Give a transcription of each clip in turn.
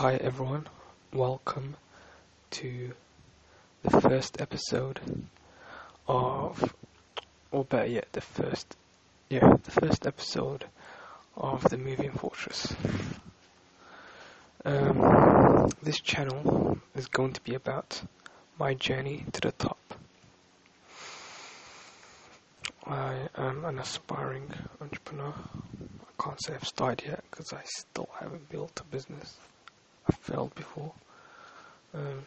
Hi everyone, welcome to the first episode of, or better yet, the first, yeah, the first episode of the Moving Fortress. Um, this channel is going to be about my journey to the top. I am an aspiring entrepreneur. I can't say I've started yet because I still haven't built a business. Failed before. Um,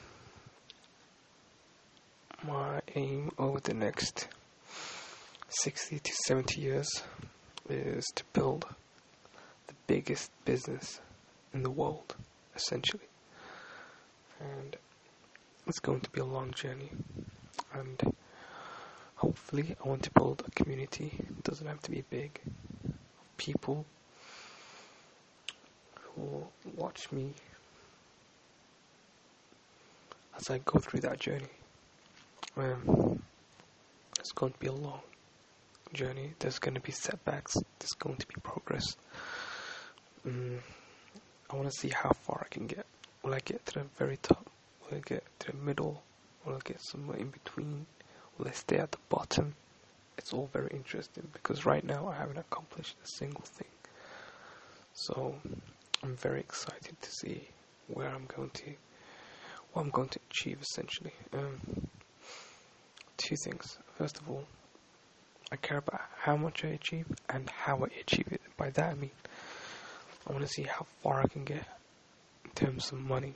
my aim over the next 60 to 70 years is to build the biggest business in the world, essentially. And it's going to be a long journey. And hopefully, I want to build a community. It doesn't have to be big. People who watch me as I go through that journey. Um, it's going to be a long journey. There's going to be setbacks. There's going to be progress. Um, I want to see how far I can get. Will I get to the very top? Will I get to the middle? Will I get somewhere in between? Will I stay at the bottom? It's all very interesting because right now I haven't accomplished a single thing. So I'm very excited to see where I'm going to what I'm going to achieve essentially. Um, two things. First of all, I care about how much I achieve and how I achieve it. By that I mean, I want to see how far I can get in terms of money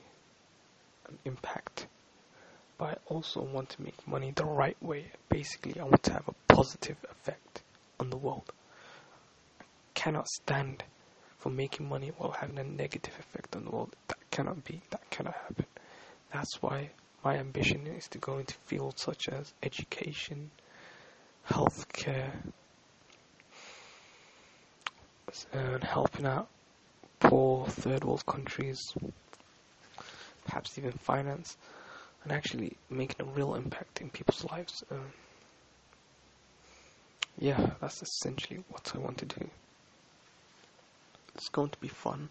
and impact. But I also want to make money the right way. Basically, I want to have a positive effect on the world. I cannot stand for making money while having a negative effect on the world. That cannot be. That cannot happen. That's why my ambition is to go into fields such as education, healthcare, and helping out poor third world countries, perhaps even finance, and actually making a real impact in people's lives. Um, yeah, that's essentially what I want to do. It's going to be fun.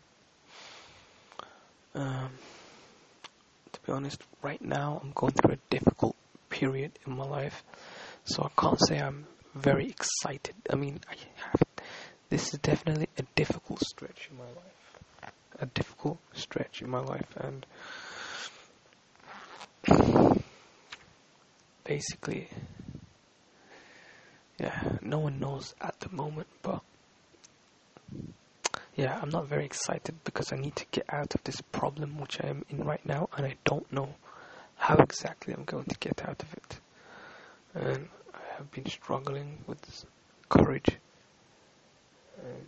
Um, be honest, right now I'm going through a difficult period in my life, so I can't say I'm very excited. I mean, I have. This is definitely a difficult stretch in my life. A difficult stretch in my life, and basically, yeah, no one knows at the moment, but yeah, I'm not very excited because I need to get out of this problem which I am in right now, and I don't know how exactly I'm going to get out of it. And I have been struggling with courage, and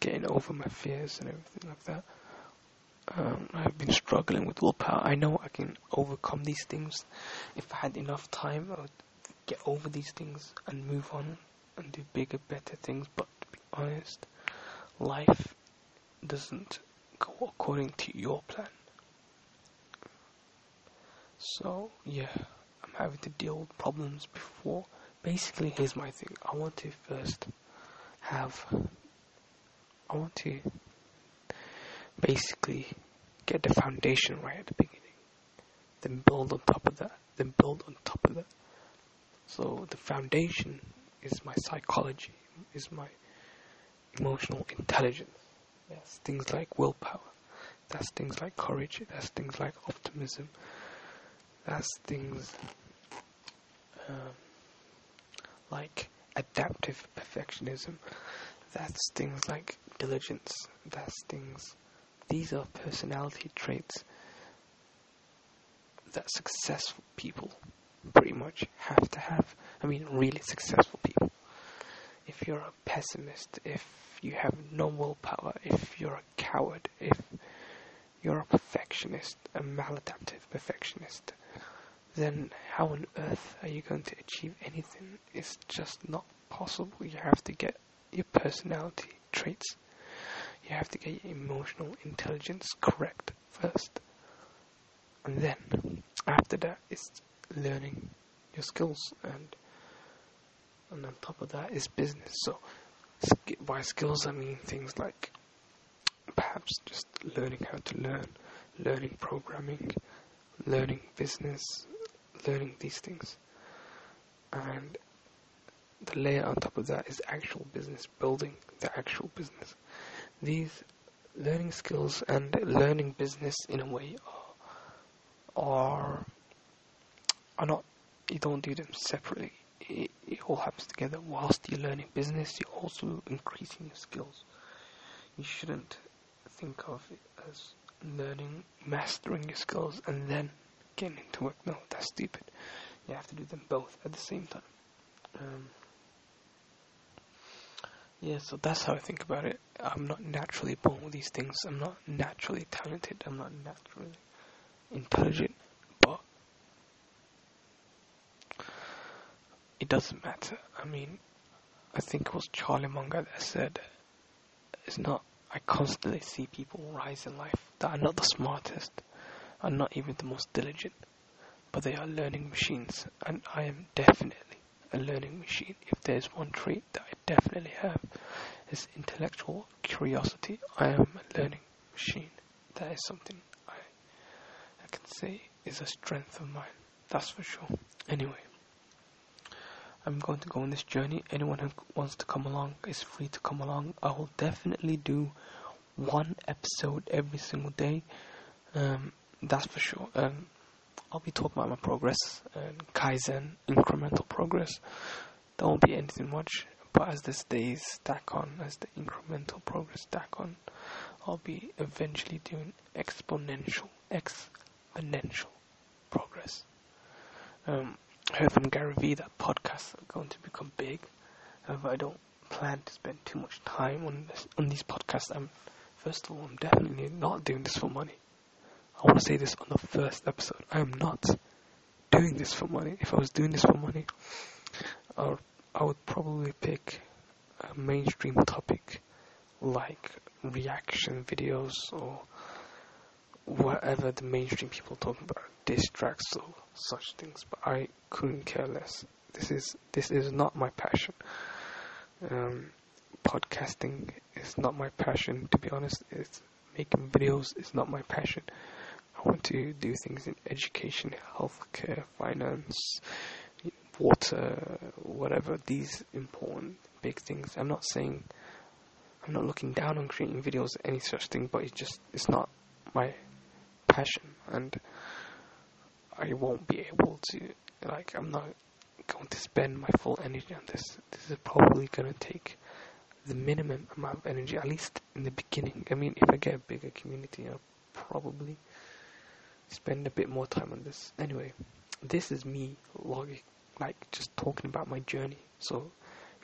getting over my fears and everything like that. Um, I've been struggling with willpower. I know I can overcome these things. If I had enough time, I would get over these things and move on and do bigger, better things. But to be honest, life doesn't go according to your plan. So, yeah, I'm having to deal with problems before. Basically, here's my thing I want to first have, I want to basically get the foundation right at the beginning, then build on top of that, then build on top of that. So, the foundation is my psychology, is my emotional intelligence. That's things like willpower. That's things like courage. That's things like optimism. That's things um, like adaptive perfectionism. That's things like diligence. That's things. These are personality traits that successful people pretty much have to have. I mean, really successful. If you're a pessimist, if you have no willpower, if you're a coward, if you're a perfectionist, a maladaptive perfectionist, then how on earth are you going to achieve anything? It's just not possible. You have to get your personality traits, you have to get your emotional intelligence correct first. And then, after that, it's learning your skills and and on top of that is business. So by skills, I mean things like perhaps just learning how to learn, learning programming, learning business, learning these things. And the layer on top of that is actual business, building the actual business. These learning skills and learning business in a way are, are, are not, you don't do them separately. It, it all happens together. Whilst you're learning business, you're also increasing your skills. You shouldn't think of it as learning, mastering your skills, and then getting into work. No, that's stupid. You have to do them both at the same time. Um, yeah, so that's how I think about it. I'm not naturally born with these things. I'm not naturally talented. I'm not naturally intelligent. But it doesn't matter. I mean, I think it was Charlie Munger that said, it's not, I constantly see people rise in life that are not the smartest, are not even the most diligent, but they are learning machines. And I am definitely a learning machine. If there's one trait that I definitely have, is intellectual curiosity. I am a learning machine. That is something I I can say is a strength of mine. That's for sure. Anyway, I'm going to go on this journey. Anyone who wants to come along is free to come along. I will definitely do one episode every single day. Um, that's for sure. Um, I'll be talking about my progress and Kaizen, incremental progress. There won't be anything much, but as the days stack on, as the incremental progress stack on, I'll be eventually doing exponential, exponential progress. Um, I heard from Gary Vee that podcasts are going to become big. However, I don't plan to spend too much time on this, on these podcasts. I'm first of all, I'm definitely not doing this for money. I want to say this on the first episode. I am not doing this for money. If I was doing this for money, I would, I would probably pick a mainstream topic like reaction videos or whatever the mainstream people talk about, diss tracks or such things. But I couldn't care less. This is this is not my passion. Um, podcasting is not my passion. To be honest, it's making videos is not my passion. I want to do things in education, healthcare, finance, water, whatever, these important big things. I'm not saying, I'm not looking down on creating videos, any such thing, but it's just, it's not my passion, and I won't be able to, like, I'm not going to spend my full energy on this. This is probably going to take the minimum amount of energy, at least in the beginning. I mean, if I get a bigger community, I'll probably spend a bit more time on this. Anyway, this is me logging, like just talking about my journey. So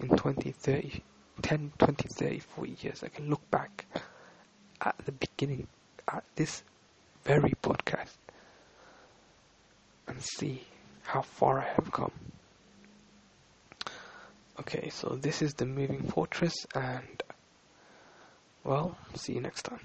in 20, 30, 10, 20, 30, 40 years, I can look back at the beginning, at this very podcast, and see how far I have come. Okay, so this is the moving fortress, and well, see you next time.